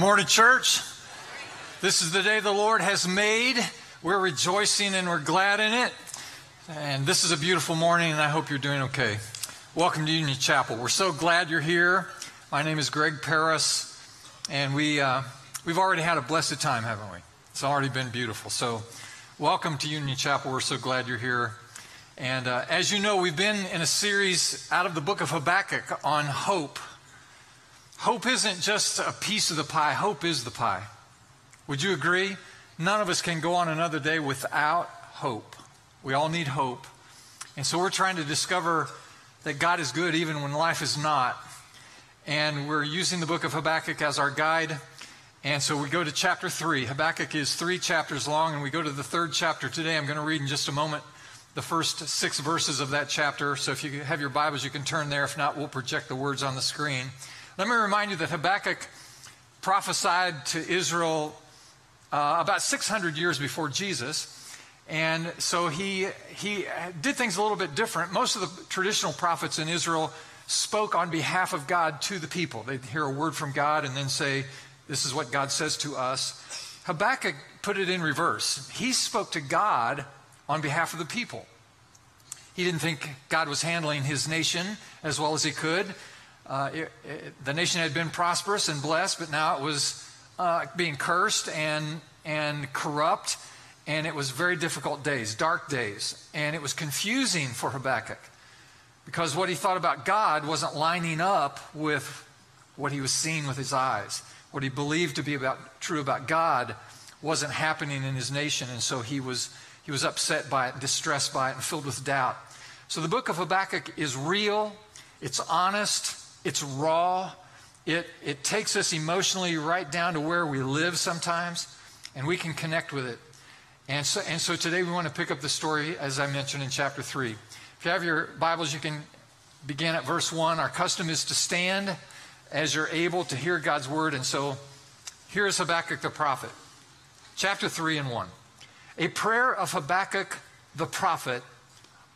morning, church. This is the day the Lord has made. We're rejoicing and we're glad in it. And this is a beautiful morning, and I hope you're doing okay. Welcome to Union Chapel. We're so glad you're here. My name is Greg Paris, and we, uh, we've already had a blessed time, haven't we? It's already been beautiful. So, welcome to Union Chapel. We're so glad you're here. And uh, as you know, we've been in a series out of the book of Habakkuk on hope. Hope isn't just a piece of the pie, hope is the pie. Would you agree? None of us can go on another day without hope. We all need hope. And so we're trying to discover that God is good even when life is not. And we're using the book of Habakkuk as our guide. And so we go to chapter 3. Habakkuk is three chapters long, and we go to the third chapter today. I'm going to read in just a moment the first six verses of that chapter. So if you have your Bibles, you can turn there. If not, we'll project the words on the screen. Let me remind you that Habakkuk prophesied to Israel uh, about 600 years before Jesus. And so he, he did things a little bit different. Most of the traditional prophets in Israel spoke on behalf of God to the people. They'd hear a word from God and then say, This is what God says to us. Habakkuk put it in reverse. He spoke to God on behalf of the people. He didn't think God was handling his nation as well as he could. Uh, it, it, the nation had been prosperous and blessed, but now it was uh, being cursed and, and corrupt, and it was very difficult days, dark days. And it was confusing for Habakkuk because what he thought about God wasn't lining up with what he was seeing with his eyes. What he believed to be about, true about God wasn't happening in his nation, and so he was, he was upset by it, distressed by it, and filled with doubt. So the book of Habakkuk is real, it's honest, it's raw. It, it takes us emotionally right down to where we live sometimes, and we can connect with it. And so, and so today we want to pick up the story, as I mentioned in chapter 3. If you have your Bibles, you can begin at verse 1. Our custom is to stand as you're able to hear God's word. And so here's Habakkuk the prophet, chapter 3 and 1. A prayer of Habakkuk the prophet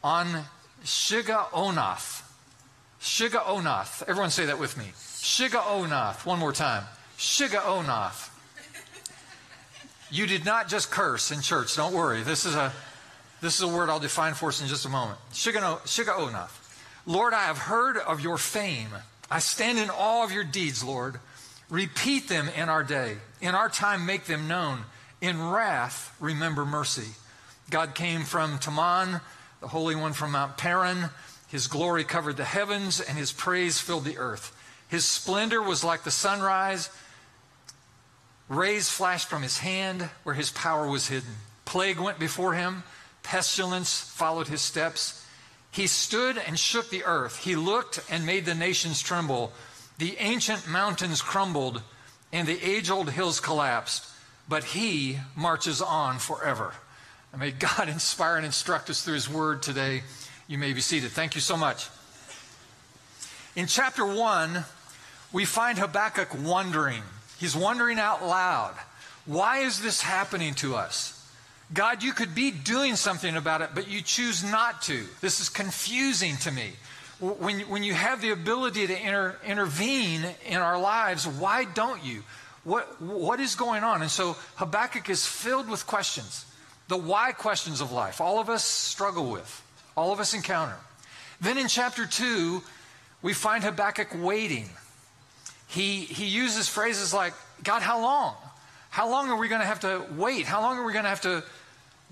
on Shigionoth. Shigionoth. Everyone say that with me. Shigionoth. One more time. Shigionoth. You did not just curse in church. Don't worry. This is a, this is a word I'll define for us in just a moment. Shigionoth. Lord, I have heard of your fame. I stand in awe of your deeds, Lord. Repeat them in our day. In our time, make them known. In wrath, remember mercy. God came from Teman, the Holy One from Mount Paran. His glory covered the heavens, and his praise filled the earth. His splendor was like the sunrise. Rays flashed from his hand where his power was hidden. Plague went before him, pestilence followed his steps. He stood and shook the earth. He looked and made the nations tremble. The ancient mountains crumbled, and the age old hills collapsed. But he marches on forever. May God inspire and instruct us through his word today. You may be seated. Thank you so much. In chapter 1, we find Habakkuk wondering. He's wondering out loud. Why is this happening to us? God, you could be doing something about it, but you choose not to. This is confusing to me. When, when you have the ability to inter, intervene in our lives, why don't you? What, what is going on? And so Habakkuk is filled with questions, the why questions of life, all of us struggle with all of us encounter. Then in chapter 2, we find Habakkuk waiting. He, he uses phrases like, God, how long? How long are we going to have to wait? How long are we going to have to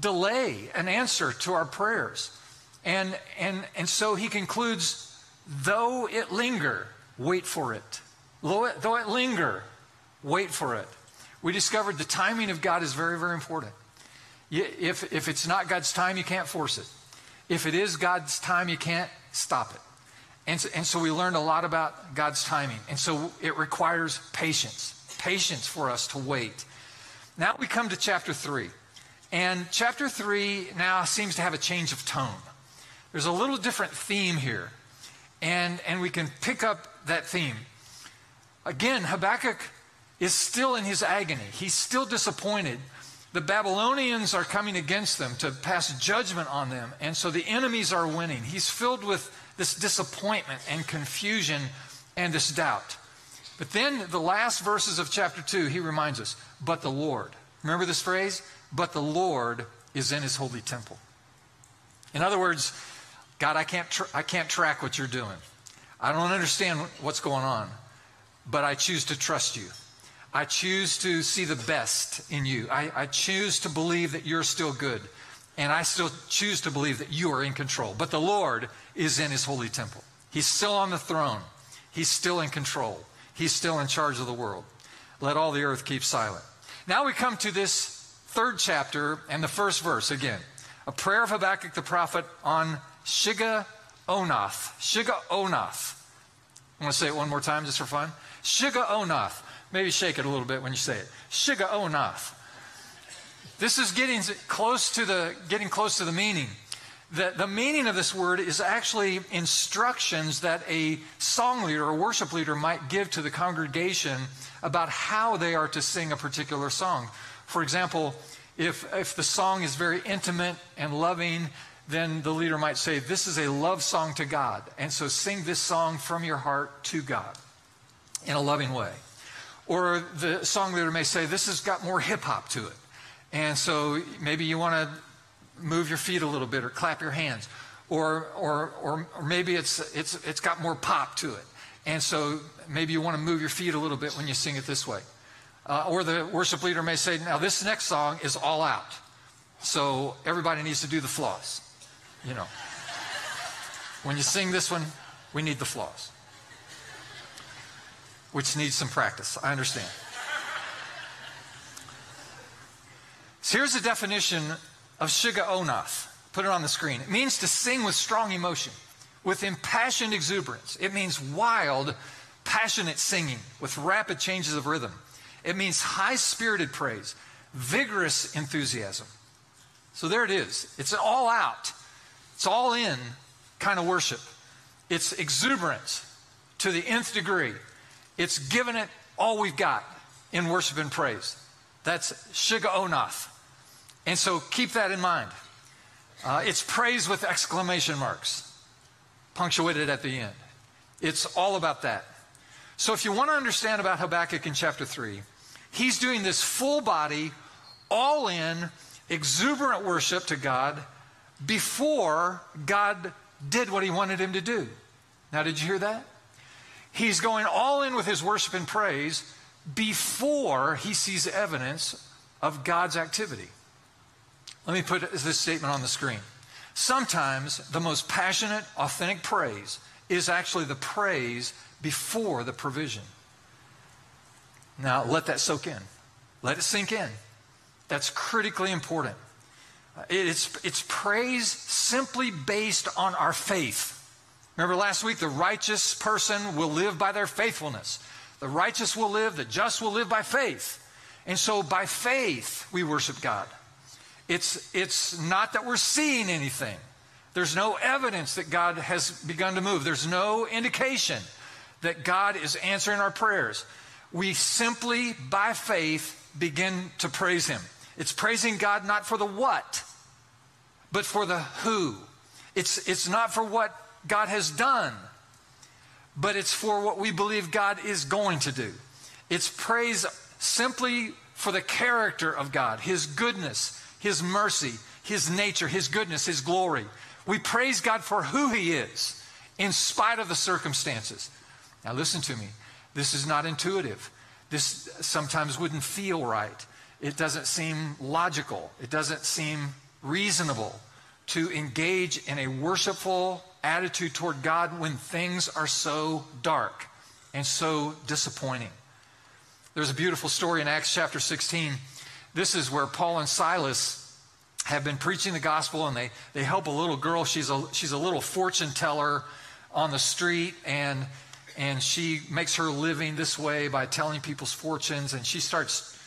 delay an answer to our prayers? And, and, and so he concludes, though it linger, wait for it. Though it, though it linger, wait for it. We discovered the timing of God is very, very important. If, if it's not God's time, you can't force it. If it is God's time, you can't stop it. And so, and so we learned a lot about God's timing. And so it requires patience, patience for us to wait. Now we come to chapter 3. And chapter 3 now seems to have a change of tone. There's a little different theme here. And, and we can pick up that theme. Again, Habakkuk is still in his agony. He's still disappointed the Babylonians are coming against them to pass judgment on them. And so the enemies are winning. He's filled with this disappointment and confusion and this doubt. But then the last verses of chapter 2, he reminds us, but the Lord. Remember this phrase? But the Lord is in his holy temple. In other words, God, I can't, tr- I can't track what you're doing. I don't understand what's going on, but I choose to trust you. I choose to see the best in you. I, I choose to believe that you're still good. And I still choose to believe that you are in control. But the Lord is in his holy temple. He's still on the throne. He's still in control. He's still in charge of the world. Let all the earth keep silent. Now we come to this third chapter and the first verse again. A prayer of Habakkuk the prophet on Shiga Onath. Shiga Onath. I want to say it one more time just for fun. Shigionoth. Maybe shake it a little bit when you say it. Shigionoth. This is getting close to the getting close to the meaning. The, the meaning of this word is actually instructions that a song leader or worship leader might give to the congregation about how they are to sing a particular song. For example, if, if the song is very intimate and loving, then the leader might say, This is a love song to God. And so sing this song from your heart to God in a loving way. Or the song leader may say, This has got more hip hop to it. And so maybe you want to move your feet a little bit or clap your hands. Or, or, or, or maybe it's, it's, it's got more pop to it. And so maybe you want to move your feet a little bit when you sing it this way. Uh, or the worship leader may say, now this next song is all out. So everybody needs to do the flaws. You know. when you sing this one, we need the flaws. Which needs some practice. I understand. So here's the definition of Shigionoth. Put it on the screen. It means to sing with strong emotion, with impassioned exuberance. It means wild, passionate singing with rapid changes of rhythm. It means high spirited praise, vigorous enthusiasm. So there it is. It's all out, it's all in kind of worship. It's exuberance to the nth degree. It's giving it all we've got in worship and praise. That's Shigionoth. And so keep that in mind. Uh, it's praise with exclamation marks, punctuated at the end. It's all about that. So if you want to understand about Habakkuk in chapter 3, he's doing this full body, all in, exuberant worship to God before God did what he wanted him to do. Now, did you hear that? He's going all in with his worship and praise before he sees evidence of God's activity. Let me put this statement on the screen. Sometimes the most passionate, authentic praise is actually the praise before the provision. Now, let that soak in. Let it sink in. That's critically important. It's, it's praise simply based on our faith. Remember last week, the righteous person will live by their faithfulness. The righteous will live, the just will live by faith. And so by faith, we worship God. It's, it's not that we're seeing anything. There's no evidence that God has begun to move. There's no indication that God is answering our prayers. We simply, by faith, begin to praise Him. It's praising God not for the what, but for the who. It's, it's not for what God has done, but it's for what we believe God is going to do. It's praise simply for the character of God, His goodness, his mercy, His nature, His goodness, His glory. We praise God for who He is in spite of the circumstances. Now, listen to me. This is not intuitive. This sometimes wouldn't feel right. It doesn't seem logical. It doesn't seem reasonable to engage in a worshipful attitude toward God when things are so dark and so disappointing. There's a beautiful story in Acts chapter 16 this is where Paul and Silas have been preaching the gospel and they, they help a little girl. She's a, she's a little fortune teller on the street and, and she makes her living this way by telling people's fortunes and she starts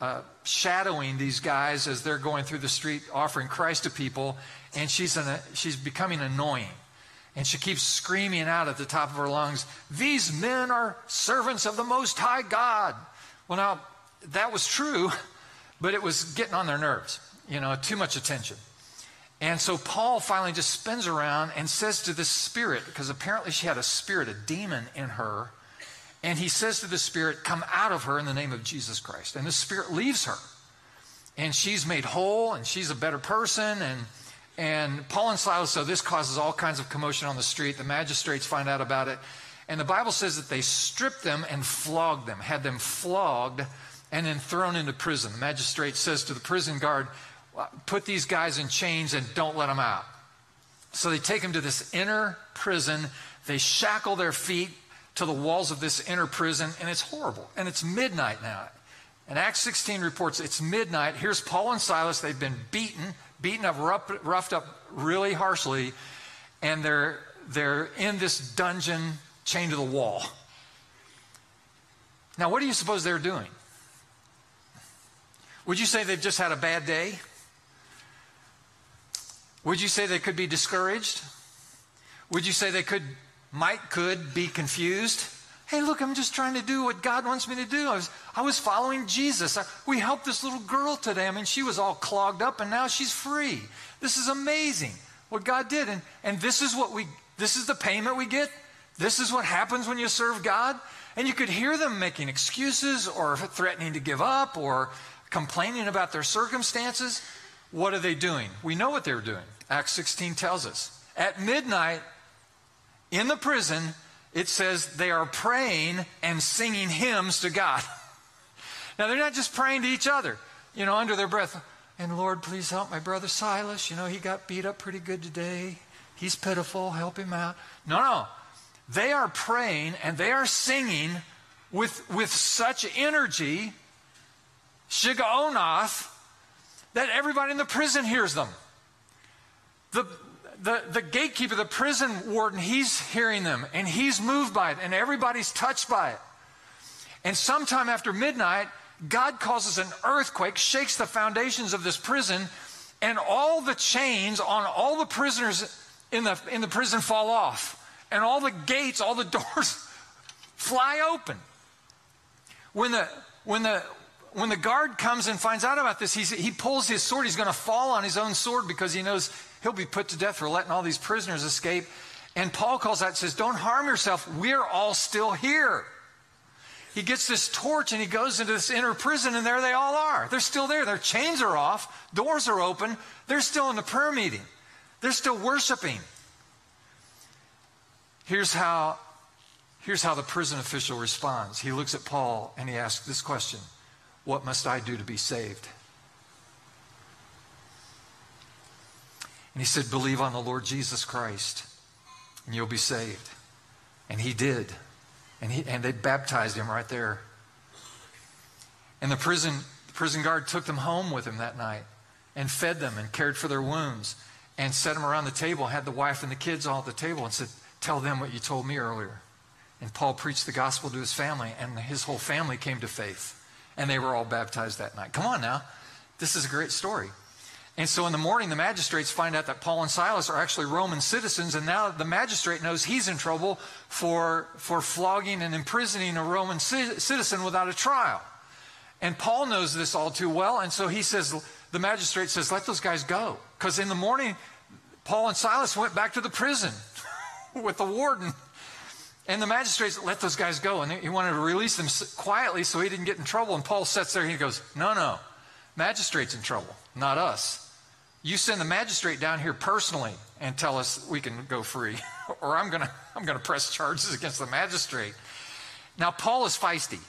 uh, shadowing these guys as they're going through the street offering Christ to people and she's, an, she's becoming annoying. And she keeps screaming out at the top of her lungs, These men are servants of the Most High God. Well, now, that was true but it was getting on their nerves, you know, too much attention. And so Paul finally just spins around and says to this spirit, because apparently she had a spirit, a demon in her, And he says to the spirit, Come out of her in the name of Jesus Christ. And the spirit leaves her. And she's made whole and she's a better person. And, and Paul and Silas, so this causes all kinds of commotion on the street. The magistrates find out about it. And the Bible says that they stripped them and flogged them, had them flogged and then thrown into prison. The magistrate says to the prison guard, Put these guys in chains and don't let them out. So they take them to this inner prison. They shackle their feet to the walls of this inner prison, and it's horrible. And it's midnight now. And Acts 16 reports it's midnight. Here's Paul and Silas. They've been beaten, beaten up, rough, roughed up really harshly, and they're, they're in this dungeon chained to the wall. Now, what do you suppose they're doing? Would you say they've just had a bad day? Would you say they could be discouraged? Would you say they could, might, could be confused? Hey, look, I'm just trying to do what God wants me to do. I was, I was following Jesus. I, we helped this little girl today. I mean, she was all clogged up and now she's free. This is amazing what God did. And, and this is what we, this is the payment we get. This is what happens when you serve God. And you could hear them making excuses or threatening to give up or complaining about their circumstances. What are they doing? We know what they're doing. Acts 16 tells us. At midnight, in the prison, it says they are praying and singing hymns to God. now, they're not just praying to each other, you know, under their breath. And Lord, please help my brother Silas. You know, he got beat up pretty good today. He's pitiful. Help him out. No, no. They are praying and they are singing with, with such energy, Shigionoth, that everybody in the prison hears them. The, the, the gatekeeper, the prison warden, he's hearing them and he's moved by it and everybody's touched by it. And sometime after midnight, God causes an earthquake, shakes the foundations of this prison, and all the chains on all the prisoners in the, in the prison fall off. And all the gates, all the doors fly open. When the, when the, when the guard comes and finds out about this, he pulls his sword. He's going to fall on his own sword because he knows he'll be put to death for letting all these prisoners escape. And Paul calls out and says, Don't harm yourself. We're all still here. He gets this torch and he goes into this inner prison, and there they all are. They're still there. Their chains are off, doors are open. They're still in the prayer meeting, they're still worshiping. Here's how, here's how the prison official responds. He looks at Paul and he asks this question what must I do to be saved? And he said, Believe on the Lord Jesus Christ, and you'll be saved. And he did. And, he, and they baptized him right there. And the prison, the prison guard took them home with him that night and fed them and cared for their wounds and set them around the table, had the wife and the kids all at the table, and said, Tell them what you told me earlier. And Paul preached the gospel to his family, and his whole family came to faith and they were all baptized that night. Come on now. This is a great story. And so in the morning, the magistrates find out that Paul and Silas are actually Roman citizens, and now the magistrate knows he's in trouble for, for flogging and imprisoning a Roman citizen without a trial. And Paul knows this all too well, and so he says, the magistrate says, let those guys go. Because in the morning, Paul and Silas went back to the prison with the warden. And the magistrates let those guys go, and he wanted to release them quietly so he didn't get in trouble. And Paul sits there and he goes, No, no, magistrate's in trouble, not us. You send the magistrate down here personally and tell us we can go free, or I'm going to I'm going to press charges against the magistrate. Now, Paul is feisty,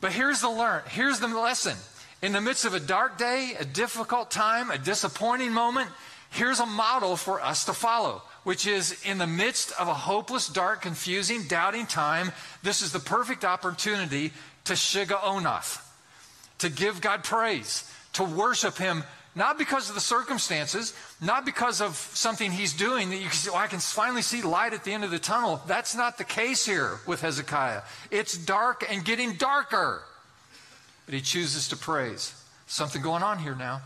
but here's the learn. Here's the lesson. In the midst of a dark day, a difficult time, a disappointing moment, here's a model for us to follow which is in the midst of a hopeless, dark, confusing, doubting time, this is the perfect opportunity to Shigionoth, to give God praise, to worship Him, not because of the circumstances, not because of something He's doing that you can see, oh, I can finally see light at the end of the tunnel. That's not the case here with Hezekiah. It's dark and getting darker. But he chooses to praise. Something going on here now.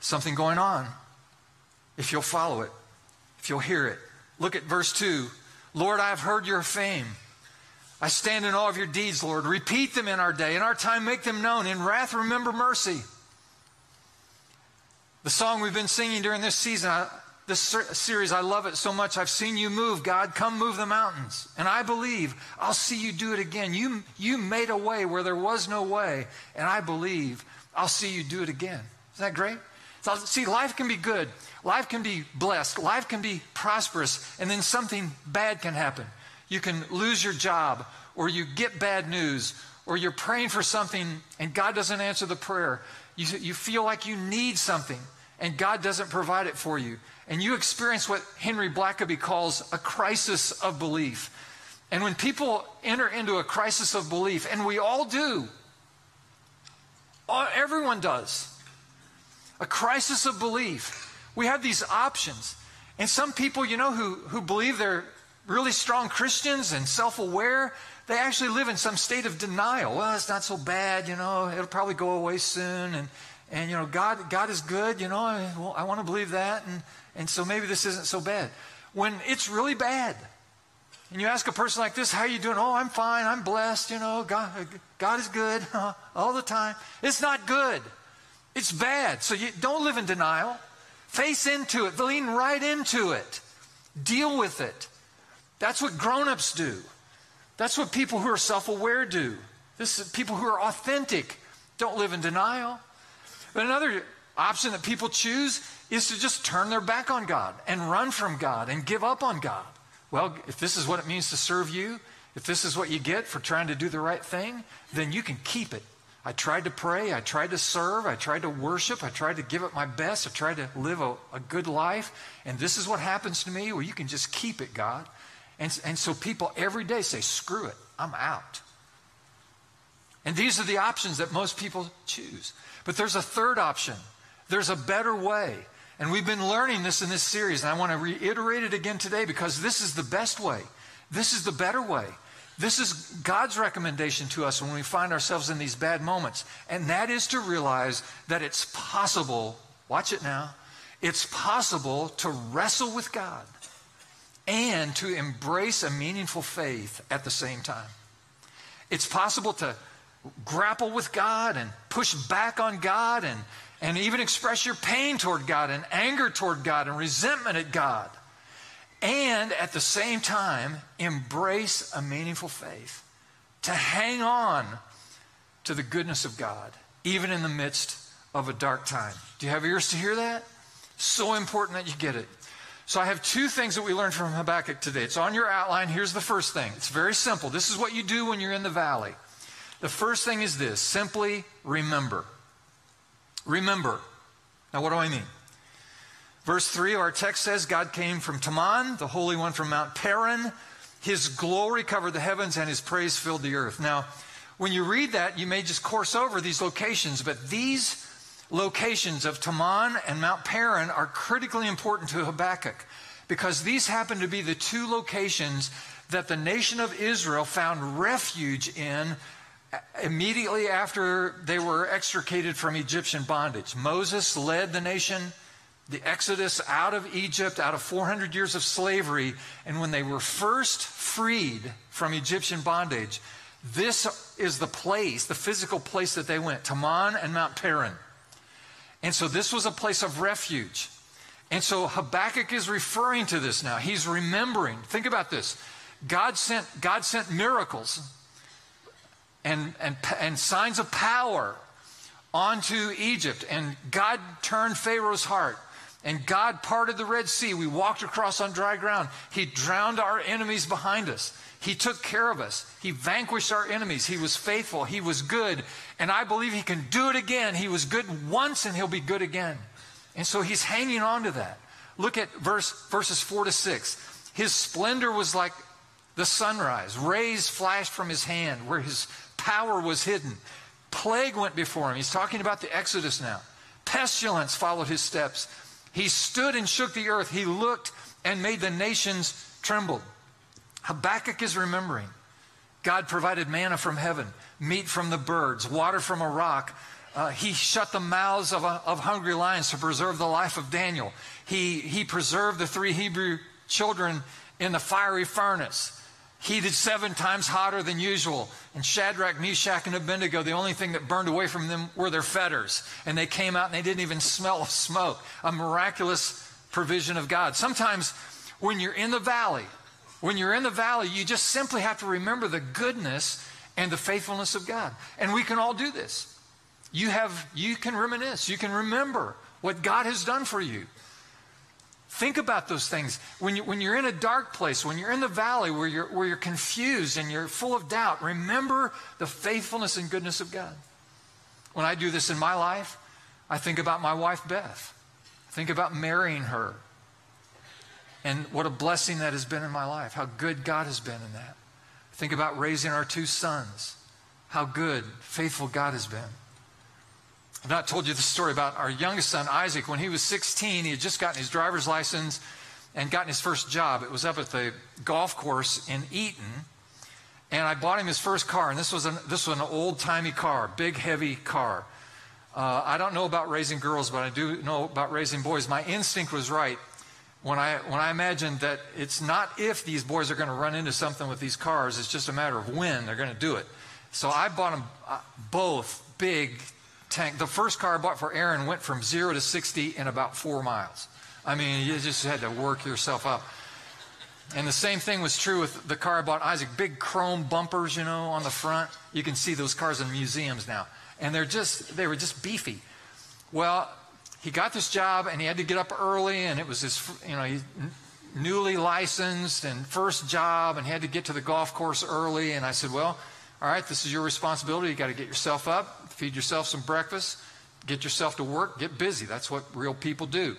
Something going on. If you'll follow it if you'll hear it. Look at verse 2. Lord, I have heard your fame. I stand in awe of your deeds, Lord. Repeat them in our day. In our time, make them known. In wrath, remember mercy. The song we've been singing during this season, this series. I love it so much. I've seen you move. God, come move the mountains. And I believe I'll see you do it again. You, you made a way where there was no way. And I believe I'll see you do it again. Isn't that great? So, see, life can be good. Life can be blessed. Life can be prosperous. And then something bad can happen. You can lose your job, or you get bad news, or you're praying for something and God doesn't answer the prayer. You, you feel like you need something and God doesn't provide it for you. And you experience what Henry Blackaby calls a crisis of belief. And when people enter into a crisis of belief, and we all do, everyone does, a crisis of belief, we have these options. And some people, you know, who, who believe they're really strong Christians and self aware, they actually live in some state of denial. Well, it's not so bad, you know, it'll probably go away soon. And, and you know, God, God is good, you know, I, well, I want to believe that. And, and so maybe this isn't so bad. When it's really bad, and you ask a person like this, how are you doing? Oh, I'm fine. I'm blessed. You know, God, God is good all the time. It's not good. It's bad. So you don't live in denial. Face into it. Lean right into it. Deal with it. That's what grown-ups do. That's what people who are self-aware do. This is people who are authentic don't live in denial. But another option that people choose is to just turn their back on God and run from God and give up on God. Well, if this is what it means to serve you, if this is what you get for trying to do the right thing, then you can keep it. I tried to pray, I tried to serve, I tried to worship, I tried to give it my best, I tried to live a, a good life, and this is what happens to me. Well, you can just keep it, God. And, and so people every day say, screw it, I'm out. And these are the options that most people choose. But there's a third option. There's a better way. And we've been learning this in this series, and I want to reiterate it again today because this is the best way. This is the better way. This is God's recommendation to us when we find ourselves in these bad moments. And that is to realize that it's possible, watch it now, it's possible to wrestle with God and to embrace a meaningful faith at the same time. It's possible to grapple with God and push back on God and, and even express your pain toward God and anger toward God and resentment at God. And at the same time, embrace a meaningful faith. To hang on to the goodness of God, even in the midst of a dark time. Do you have ears to hear that? So important that you get it. So I have two things that we learned from Habakkuk today. It's on your outline. Here's the first thing. It's very simple. This is what you do when you're in the valley. The first thing is this simply remember. Remember. Now, what do I mean? Verse 3 of our text says God came from Teman, the Holy One from Mount Paran. His glory covered the heavens and his praise filled the earth. Now, when you read that, you may just course over these locations, but these locations of Teman and Mount Paran are critically important to Habakkuk because these happen to be the two locations that the nation of Israel found refuge in immediately after they were extricated from Egyptian bondage. Moses led the nation, the Exodus out of Egypt, out of 400 years of slavery, and when they were first freed from Egyptian bondage, this is the place, the physical place that they went, Teman and Mount Paran. And so this was a place of refuge. And so Habakkuk is referring to this now. He's remembering. Think about this. God sent, God sent miracles and, and, and signs of power onto Egypt. And God turned Pharaoh's heart. And God parted the Red Sea. We walked across on dry ground. He drowned our enemies behind us. He took care of us. He vanquished our enemies. He was faithful. He was good. And I believe He can do it again. He was good once and He'll be good again. And so He's hanging on to that. Look at verse, verses 4 to 6. His splendor was like the sunrise. Rays flashed from His hand where His power was hidden. Plague went before Him. He's talking about the Exodus now. Pestilence followed His steps. He stood and shook the earth. He looked and made the nations tremble. Habakkuk is remembering. God provided manna from heaven, meat from the birds, water from a rock. Uh, he shut the mouths of, uh, of hungry lions to preserve the life of Daniel. He, he preserved the three Hebrew children in the fiery furnace, heated seven times hotter than usual. And Shadrach, Meshach, and Abednego, the only thing that burned away from them were their fetters. And they came out and they didn't even smell of smoke. A miraculous provision of God. Sometimes when you're in the valley, when you're in the valley, you just simply have to remember the goodness and the faithfulness of God. And we can all do this. You have you can reminisce, you can remember what God has done for you. Think about those things. When, you, when you're in a dark place, when you're in the valley where you're, where you're confused and you're full of doubt, remember the faithfulness and goodness of God. When I do this in my life, I think about my wife, Beth. I think about marrying her and what a blessing that has been in my life, how good God has been in that. Think about raising our two sons, how good, faithful God has been. I've not told you the story about our youngest son, Isaac. When he was 16, he had just gotten his driver's license and gotten his first job. It was up at the golf course in Eaton. And I bought him his first car, and this was an, this was an old timey car, big, heavy car. Uh, I don't know about raising girls, but I do know about raising boys. My instinct was right when I, when I imagined that it's not if these boys are going to run into something with these cars, it's just a matter of when they're going to do it. So I bought them uh, both big, tank. The first car I bought for Aaron went from zero to 60 in about four miles. I mean, you just had to work yourself up. And the same thing was true with the car I bought Isaac. Big chrome bumpers, you know, on the front. You can see those cars in museums now. And they're just, they were just beefy. Well, he got this job and he had to get up early and it was his, you know, he, newly licensed and first job and he had to get to the golf course early. And I said, well, all right, this is your responsibility. You got to get yourself up, feed yourself some breakfast, get yourself to work, get busy. That's what real people do.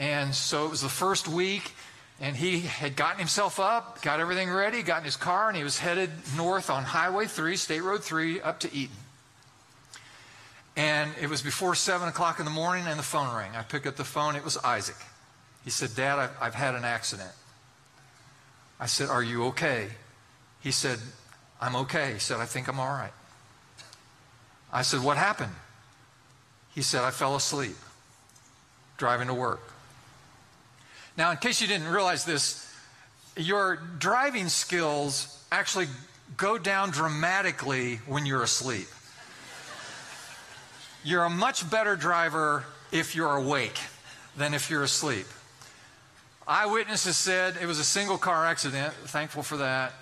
And so it was the first week, and he had gotten himself up, got everything ready, got in his car, and he was headed north on Highway 3, State Road 3, up to Eaton. And it was before 7 o'clock in the morning, and the phone rang. I picked up the phone. It was Isaac. He said, Dad, I've, I've had an accident. I said, Are you okay? He said, I'm okay. He said, I think I'm all right. I said, What happened? He said, I fell asleep driving to work. Now, in case you didn't realize this, your driving skills actually go down dramatically when you're asleep. You're a much better driver if you're awake than if you're asleep. Eyewitnesses said it was a single car accident. Thankful for that.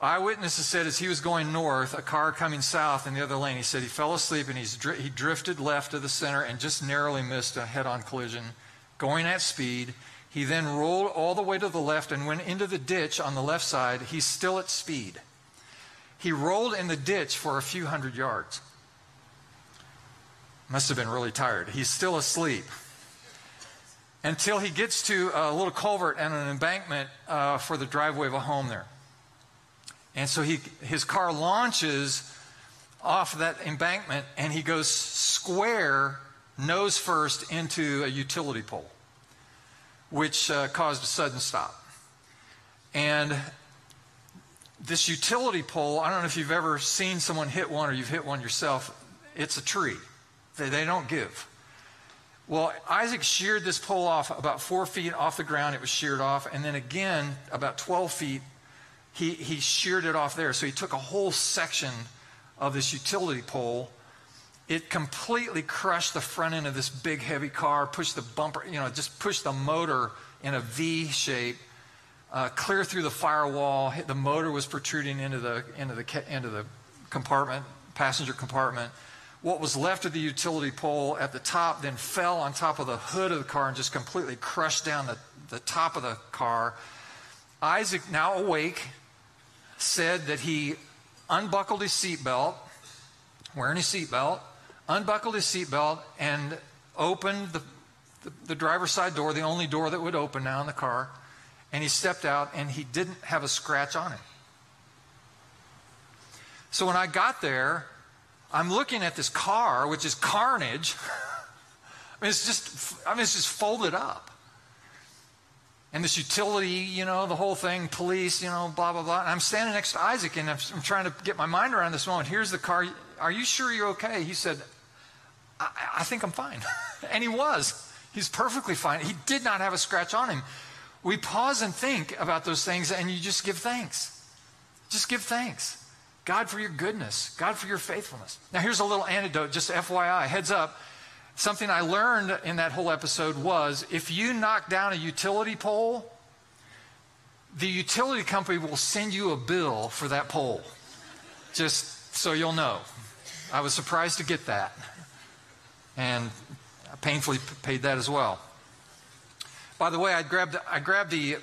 Eyewitnesses said as he was going north, a car coming south in the other lane, he said he fell asleep and he's, he drifted left of the center and just narrowly missed a head on collision, going at speed. He then rolled all the way to the left and went into the ditch on the left side. He's still at speed. He rolled in the ditch for a few hundred yards. Must have been really tired. He's still asleep until he gets to a little culvert and an embankment uh, for the driveway of a home there. And so he, his car launches off that embankment and he goes square, nose first, into a utility pole, which uh, caused a sudden stop. And this utility pole, I don't know if you've ever seen someone hit one or you've hit one yourself, it's a tree. They, don't give. Well, Isaac sheared this pole off about four feet off the ground. It was sheared off. And then again, about 12 feet he, he sheared it off there. So he took a whole section of this utility pole. It completely crushed the front end of this big, heavy car, pushed the bumper, you know, just pushed the motor in a V shape, uh, clear through the firewall. The motor was protruding into the, into, the, into the compartment, passenger compartment. What was left of the utility pole at the top then fell on top of the hood of the car and just completely crushed down the, the top of the car. Isaac, now awake, said that he unbuckled his seatbelt, wearing his seatbelt, unbuckled his seatbelt, and opened the, the, the driver's side door, the only door that would open now in the car. And he stepped out, and he didn't have a scratch on it. So when I got there, I'm looking at this car, which is carnage. I mean, it's just, I mean, it's just folded up and this utility, you know, the whole thing, police, you know, blah, blah, blah. And I'm standing next to Isaac and I'm, I'm trying to get my mind around this moment. Here's the car. Are you sure you're okay? He said, I, I think I'm fine. and he was. He's perfectly fine. He did not have a scratch on him. We pause and think about those things and you just give thanks. Just give thanks. God for your goodness, God for your faithfulness. Now, here's a little anecdote, just FYI, heads up. something I learned in that whole episode was if you knock down a utility pole, the utility company will send you a bill for that pole. Just so you'll know. I was surprised to get that. And I painfully paid that as well. By the way, I grabbed, I grabbed the,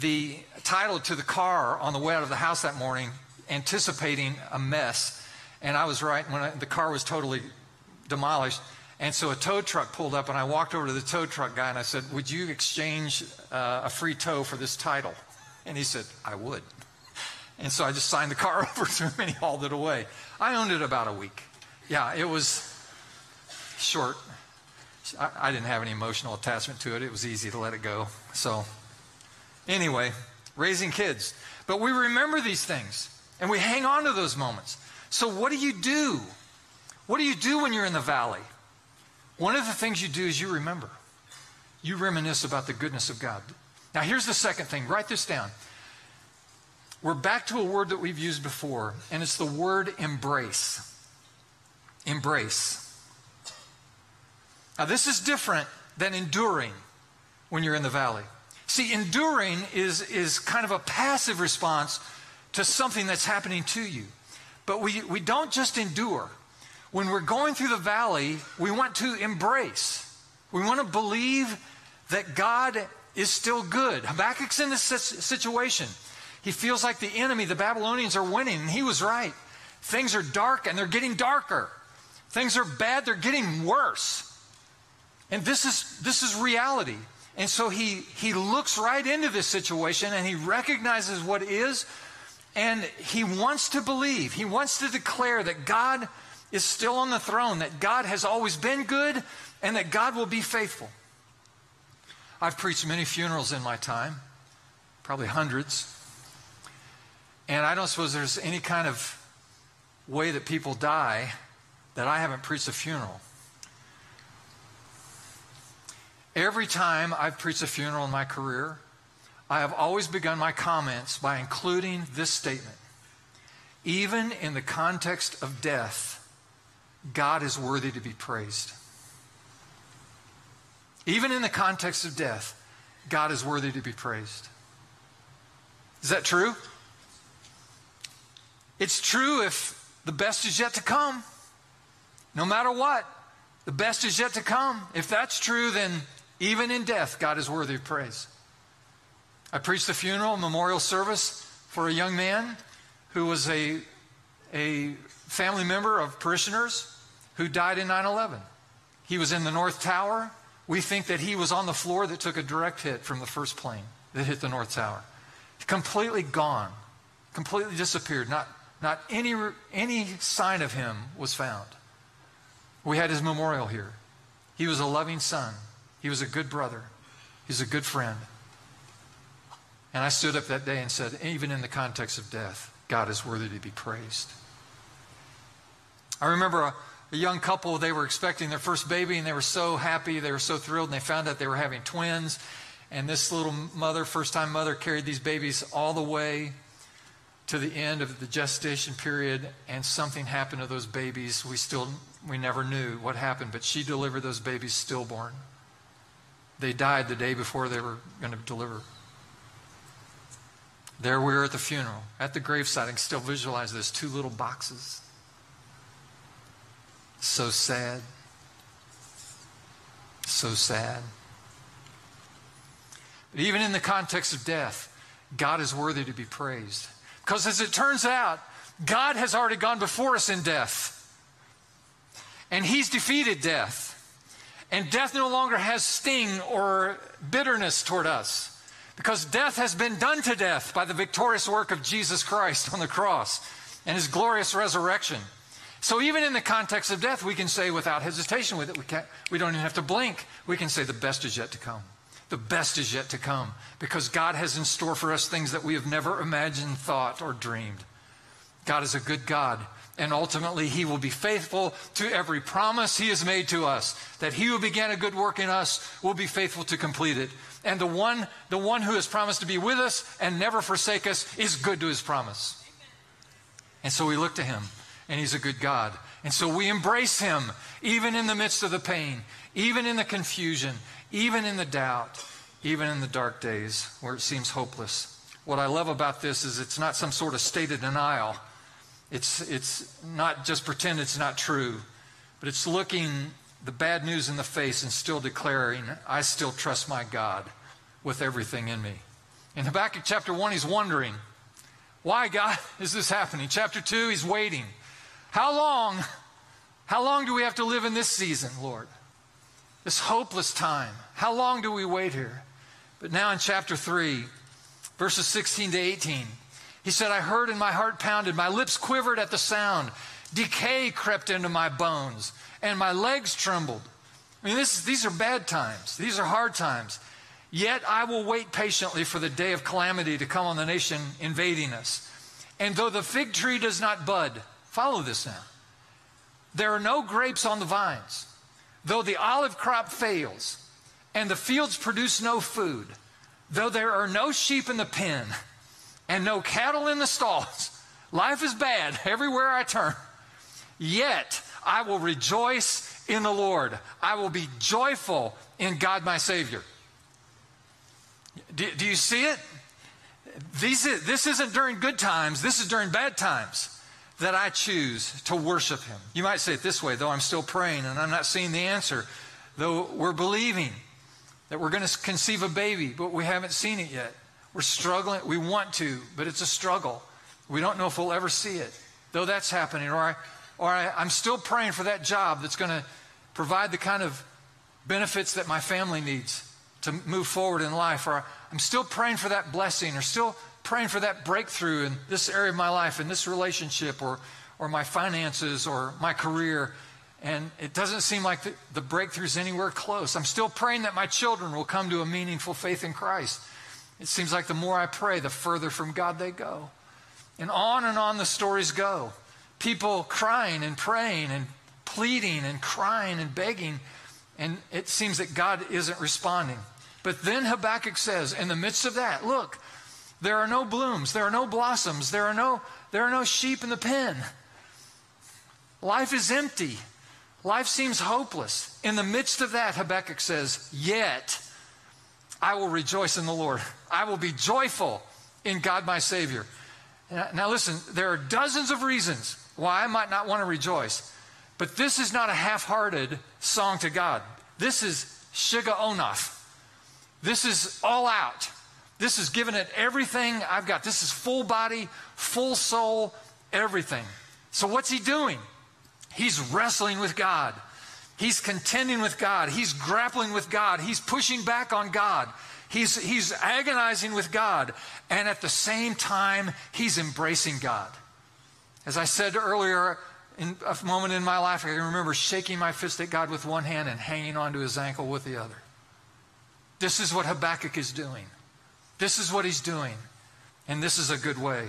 the title to the car on the way out of the house that morning, anticipating a mess. And I was right when I, the car was totally demolished. And so a tow truck pulled up, and I walked over to the tow truck guy and I said, Would you exchange uh, a free tow for this title? And he said, I would. And so I just signed the car over to him and he hauled it away. I owned it about a week. Yeah, it was short. I, I didn't have any emotional attachment to it. It was easy to let it go. So, anyway, raising kids. But we remember these things and we hang on to those moments. So, what do you do? What do you do when you're in the valley? One of the things you do is you remember. You reminisce about the goodness of God. Now, here's the second thing. Write this down. We're back to a word that we've used before, and it's the word embrace. Embrace. Now, this is different than enduring when you're in the valley. See, enduring is, is kind of a passive response to something that's happening to you. But we, we don't just endure. When we're going through the valley, we want to embrace. We want to believe that God is still good. Habakkuk's in this situation. He feels like the enemy, the Babylonians, are winning, and he was right. Things are dark and they're getting darker. Things are bad, they're getting worse. And this is, this is reality. And so he, he looks right into this situation and he recognizes what is, and he wants to believe. He wants to declare that God is still on the throne, that God has always been good, and that God will be faithful. I've preached many funerals in my time, probably hundreds. And I don't suppose there's any kind of way that people die that I haven't preached a funeral. Every time I've preached a funeral in my career, I have always begun my comments by including this statement Even in the context of death, God is worthy to be praised. Even in the context of death, God is worthy to be praised. Is that true? It's true if the best is yet to come. No matter what, the best is yet to come. If that's true, then even in death, God is worthy of praise. I preached a funeral, memorial service for a young man who was a, a family member of parishioners who died in 9 11. He was in the North Tower. We think that he was on the floor that took a direct hit from the first plane that hit the North Tower. Completely gone, completely disappeared. Not, not any, any sign of him was found. We had his memorial here. He was a loving son, he was a good brother, he's a good friend. And I stood up that day and said, even in the context of death, God is worthy to be praised. I remember a, a young couple, they were expecting their first baby and they were so happy, they were so thrilled, and they found out they were having twins. And this little mother, first time mother, carried these babies all the way to the end of the gestation period, and something happened to those babies. We still, we never knew what happened, but she delivered those babies stillborn. They died the day before they were going to deliver. There we were at the funeral, at the gravesite. I can still visualize those two little boxes so sad. So sad. But even in the context of death, God is worthy to be praised. Because as it turns out, God has already gone before us in death. And He's defeated death. And death no longer has sting or bitterness toward us. Because death has been done to death by the victorious work of Jesus Christ on the cross and His glorious resurrection. So even in the context of death, we can say without hesitation with it, we, can't, we don't even have to blink. We can say the best is yet to come. The best is yet to come because God has in store for us things that we have never imagined, thought, or dreamed. God is a good God, and ultimately He will be faithful to every promise He has made to us. That He who began a good work in us will be faithful to complete it. And the one, the one who has promised to be with us and never forsake us is good to His promise. And so we look to Him and He's a good God. And so we embrace Him even in the midst of the pain, even in the confusion, even in the doubt, even in the dark days where it seems hopeless. What I love about this is it's not some sort of state of denial. It's, it's not just pretend it's not true, but it's looking the bad news in the face and still declaring, I still trust my God with everything in me. In Habakkuk chapter 1, he's wondering, why, God, is this happening? Chapter 2, he's waiting. How long, how long do we have to live in this season, Lord? This hopeless time. How long do we wait here? But now in chapter 3, verses 16 to 18, he said, I heard and my heart pounded, my lips quivered at the sound. Decay crept into my bones, and my legs trembled. I mean, this, these are bad times. These are hard times. Yet I will wait patiently for the day of calamity to come on the nation invading us. And though the fig tree does not bud, follow this now. There are no grapes on the vines. Though the olive crop fails, and the fields produce no food, though there are no sheep in the pen, and no cattle in the stalls, life is bad everywhere I turn. Yet I will rejoice in the Lord. I will be joyful in God my Savior. Do, do you see it? These, this isn't during good times, this is during bad times that I choose to worship Him. You might say it this way, though I'm still praying and I'm not seeing the answer, though we're believing that we're going to conceive a baby, but we haven't seen it yet. We're struggling. We want to, but it's a struggle. We don't know if we'll ever see it, though that's happening. Or, I, or I, I'm still praying for that job that's going to provide the kind of benefits that my family needs to move forward in life. Or I'm still praying for that blessing, or still praying for that breakthrough in this area of my life, in this relationship, or, or my finances, or my career. And it doesn't seem like the, the breakthrough's anywhere close. I'm still praying that my children will come to a meaningful faith in Christ. It seems like the more I pray, the further from God they go. And on and on the stories go. People crying and praying and pleading and crying and begging, and it seems that God isn't responding. But then Habakkuk says, in the midst of that, look, there are no blooms, there are no blossoms, there are no, there are no sheep in the pen. Life is empty. Life seems hopeless. In the midst of that, Habakkuk says, Yet I will rejoice in the Lord. I will be joyful in God my Savior. Now, listen, there are dozens of reasons why I might not want to rejoice, but this is not a half hearted song to God. This is Shigionoth. This is all out. This is giving it everything I've got. This is full body, full soul, everything. So, what's he doing? He's wrestling with God. He's contending with God. He's grappling with God. He's pushing back on God. He's, he's agonizing with God. And at the same time, he's embracing God. As I said earlier, in a moment in my life, I can remember shaking my fist at God with one hand and hanging onto his ankle with the other. This is what Habakkuk is doing. This is what he's doing. And this is a good way.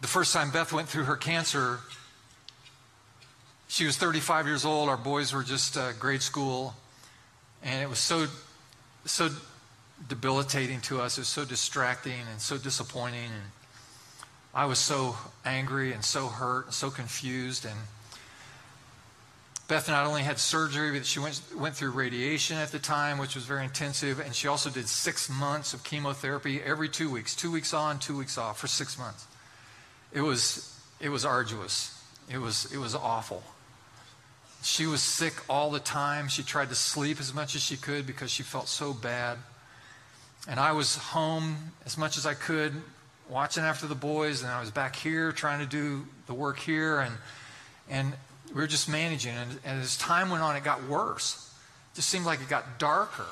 The first time Beth went through her cancer, she was 35 years old. Our boys were just uh, grade school. And it was so, so debilitating to us. It was so distracting and so disappointing. And I was so angry and so hurt and so confused. And Beth not only had surgery, but she went, went through radiation at the time, which was very intensive. And she also did six months of chemotherapy every two weeks, two weeks on, two weeks off for six months. It was, it was arduous. It was, it was awful. She was sick all the time. She tried to sleep as much as she could because she felt so bad. And I was home as much as I could, watching after the boys, and I was back here trying to do the work here, and and we were just managing. And, and as time went on, it got worse. It just seemed like it got darker.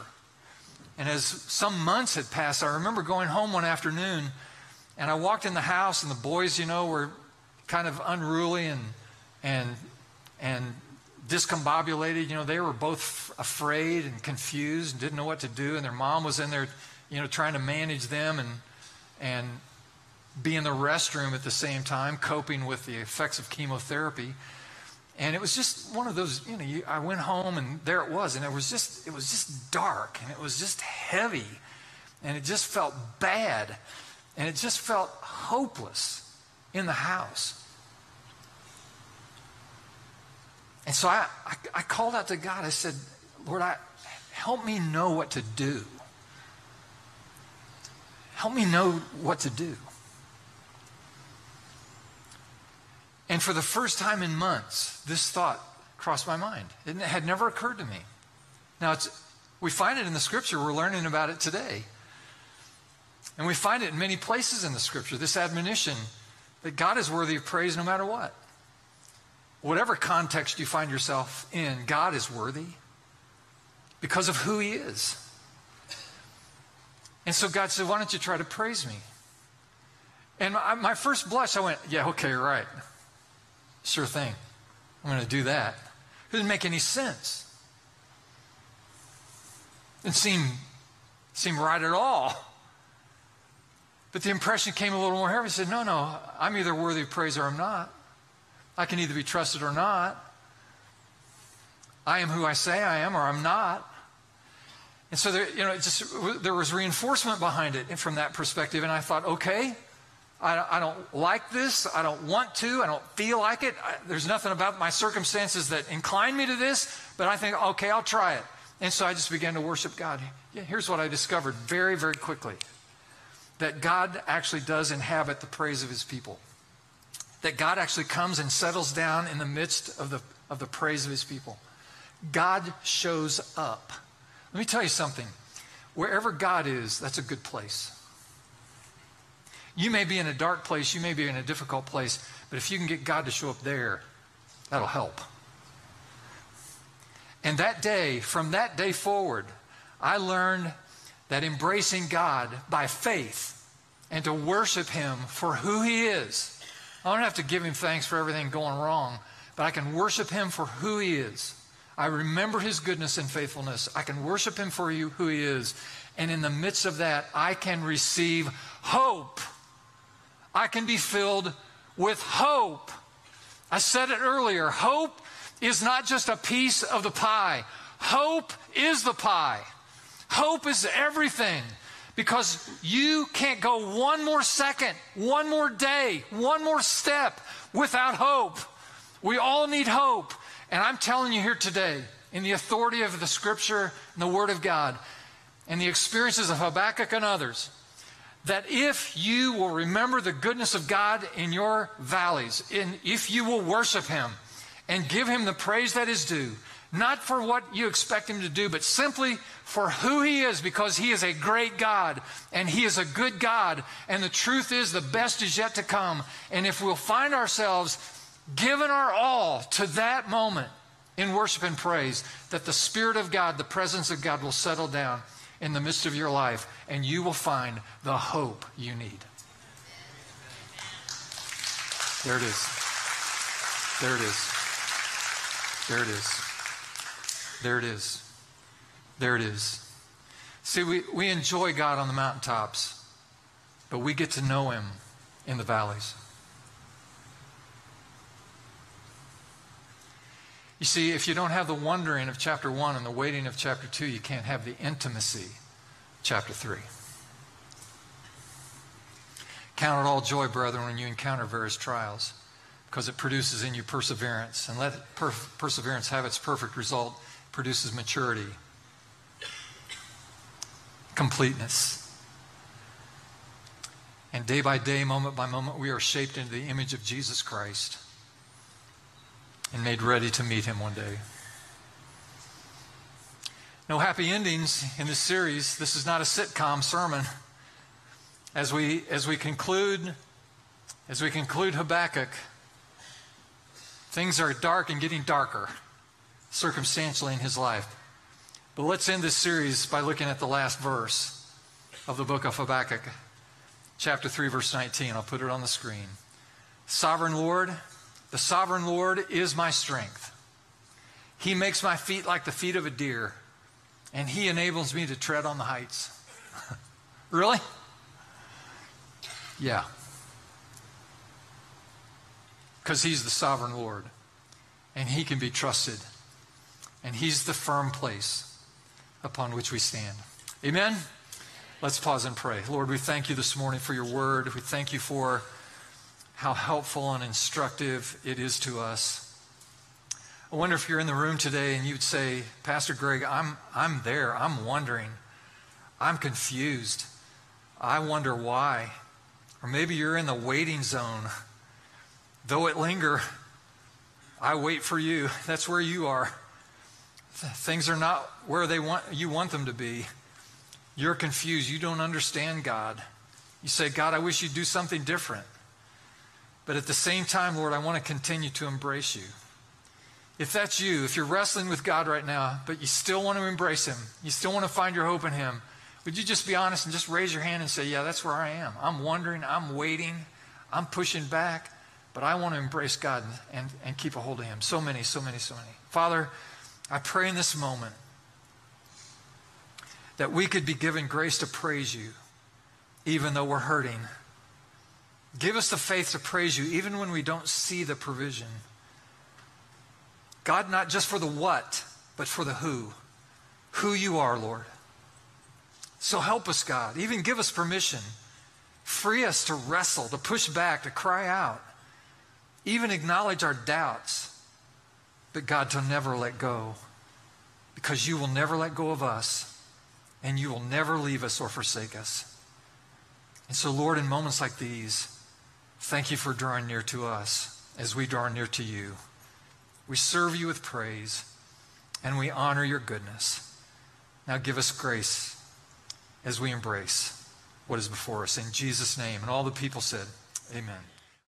And as some months had passed, I remember going home one afternoon and I walked in the house, and the boys, you know, were kind of unruly and and and discombobulated. You know, they were both f- afraid and confused and didn't know what to do. And their mom was in there, you know, trying to manage them and and be in the restroom at the same time, coping with the effects of chemotherapy. And it was just one of those, you know, you, I went home and there it was, and it was just, it was just dark and it was just heavy, and it just felt bad. And it just felt hopeless in the house. And so I, I, I called out to God. I said, Lord, I, help me know what to do. Help me know what to do. And for the first time in months, this thought crossed my mind. It had never occurred to me. Now, it's, we find it in the scripture. We're learning about it today. And we find it in many places in the scripture this admonition that God is worthy of praise no matter what. Whatever context you find yourself in, God is worthy because of who He is. And so God said, Why don't you try to praise me? And my, my first blush, I went, Yeah, okay, right. Sure thing. I'm going to do that. It didn't make any sense. It didn't seem, right at all. But the impression came a little more heavy. I said, No, no, I'm either worthy of praise or I'm not. I can either be trusted or not. I am who I say I am or I'm not. And so there, you know, just there was reinforcement behind it from that perspective. And I thought, okay, I, I don't like this. I don't want to. I don't feel like it. I, there's nothing about my circumstances that incline me to this. But I think, okay, I'll try it. And so I just began to worship God. Here's what I discovered very, very quickly that God actually does inhabit the praise of his people. That God actually comes and settles down in the midst of the, of the praise of his people. God shows up. Let me tell you something. Wherever God is, that's a good place. You may be in a dark place, you may be in a difficult place, but if you can get God to show up there, that'll help. And that day, from that day forward, I learned that embracing God by faith and to worship Him for who He is. I don't have to give Him thanks for everything going wrong, but I can worship Him for who He is. I remember His goodness and faithfulness. I can worship Him for you, who He is. And in the midst of that, I can receive hope I can be filled with hope. I said it earlier hope is not just a piece of the pie, hope is the pie. Hope is everything because you can't go one more second, one more day, one more step without hope. We all need hope. And I'm telling you here today, in the authority of the scripture and the word of God, and the experiences of Habakkuk and others, that if you will remember the goodness of God in your valleys, and if you will worship Him and give Him the praise that is due, not for what you expect Him to do, but simply for who He is, because He is a great God and He is a good God. And the truth is, the best is yet to come. And if we'll find ourselves given our all to that moment in worship and praise, that the Spirit of God, the presence of God will settle down in the midst of your life, and you will find the hope you need. There it is. There it is. There it is. There it is. There it is. See, we, we enjoy God on the mountaintops, but we get to know Him in the valleys. You see, if you don't have the wondering of chapter 1 and the waiting of chapter 2, you can't have the intimacy chapter 3. Count it all joy, brethren, when you encounter various trials, because it produces in you perseverance. And let per- perseverance have its perfect result, it produces maturity, completeness. And day by day, moment by moment, we are shaped into the image of Jesus Christ and made ready to meet him one day. No happy endings in this series. This is not a sitcom sermon. As we, as we conclude, as we conclude Habakkuk, things are dark and getting darker circumstantially in his life. But let's end this series by looking at the last verse of the book of Habakkuk, chapter 3, verse 19. I'll put it on the screen. Sovereign Lord, the sovereign Lord is my strength. He makes my feet like the feet of a deer, and He enables me to tread on the heights. really? Yeah. Because He's the sovereign Lord, and He can be trusted, and He's the firm place upon which we stand. Amen? Let's pause and pray. Lord, we thank you this morning for your word. We thank you for how helpful and instructive it is to us. I wonder if you're in the room today and you'd say, Pastor Greg, I'm, I'm there. I'm wondering. I'm confused. I wonder why. Or maybe you're in the waiting zone. Though it linger, I wait for you. That's where you are. Things are not where they want you want them to be. You're confused. You don't understand God. You say, God, I wish you'd do something different. But at the same time, Lord, I want to continue to embrace you. If that's you, if you're wrestling with God right now, but you still want to embrace Him, you still want to find your hope in Him, would you just be honest and just raise your hand and say, Yeah, that's where I am. I'm wondering, I'm waiting, I'm pushing back, but I want to embrace God and, and, and keep a hold of Him. So many, so many, so many. Father, I pray in this moment that we could be given grace to praise you, even though we're hurting. Give us the faith to praise you, even when we don't see the provision. God, not just for the what, but for the who. Who you are, Lord. So help us, God. Even give us permission. Free us to wrestle, to push back, to cry out. Even acknowledge our doubts. But God, to never let go. Because you will never let go of us and you will never leave us or forsake us. And so, Lord, in moments like these, thank you for drawing near to us as we draw near to you. We serve you with praise and we honor your goodness. Now give us grace as we embrace what is before us. In Jesus' name. And all the people said, Amen.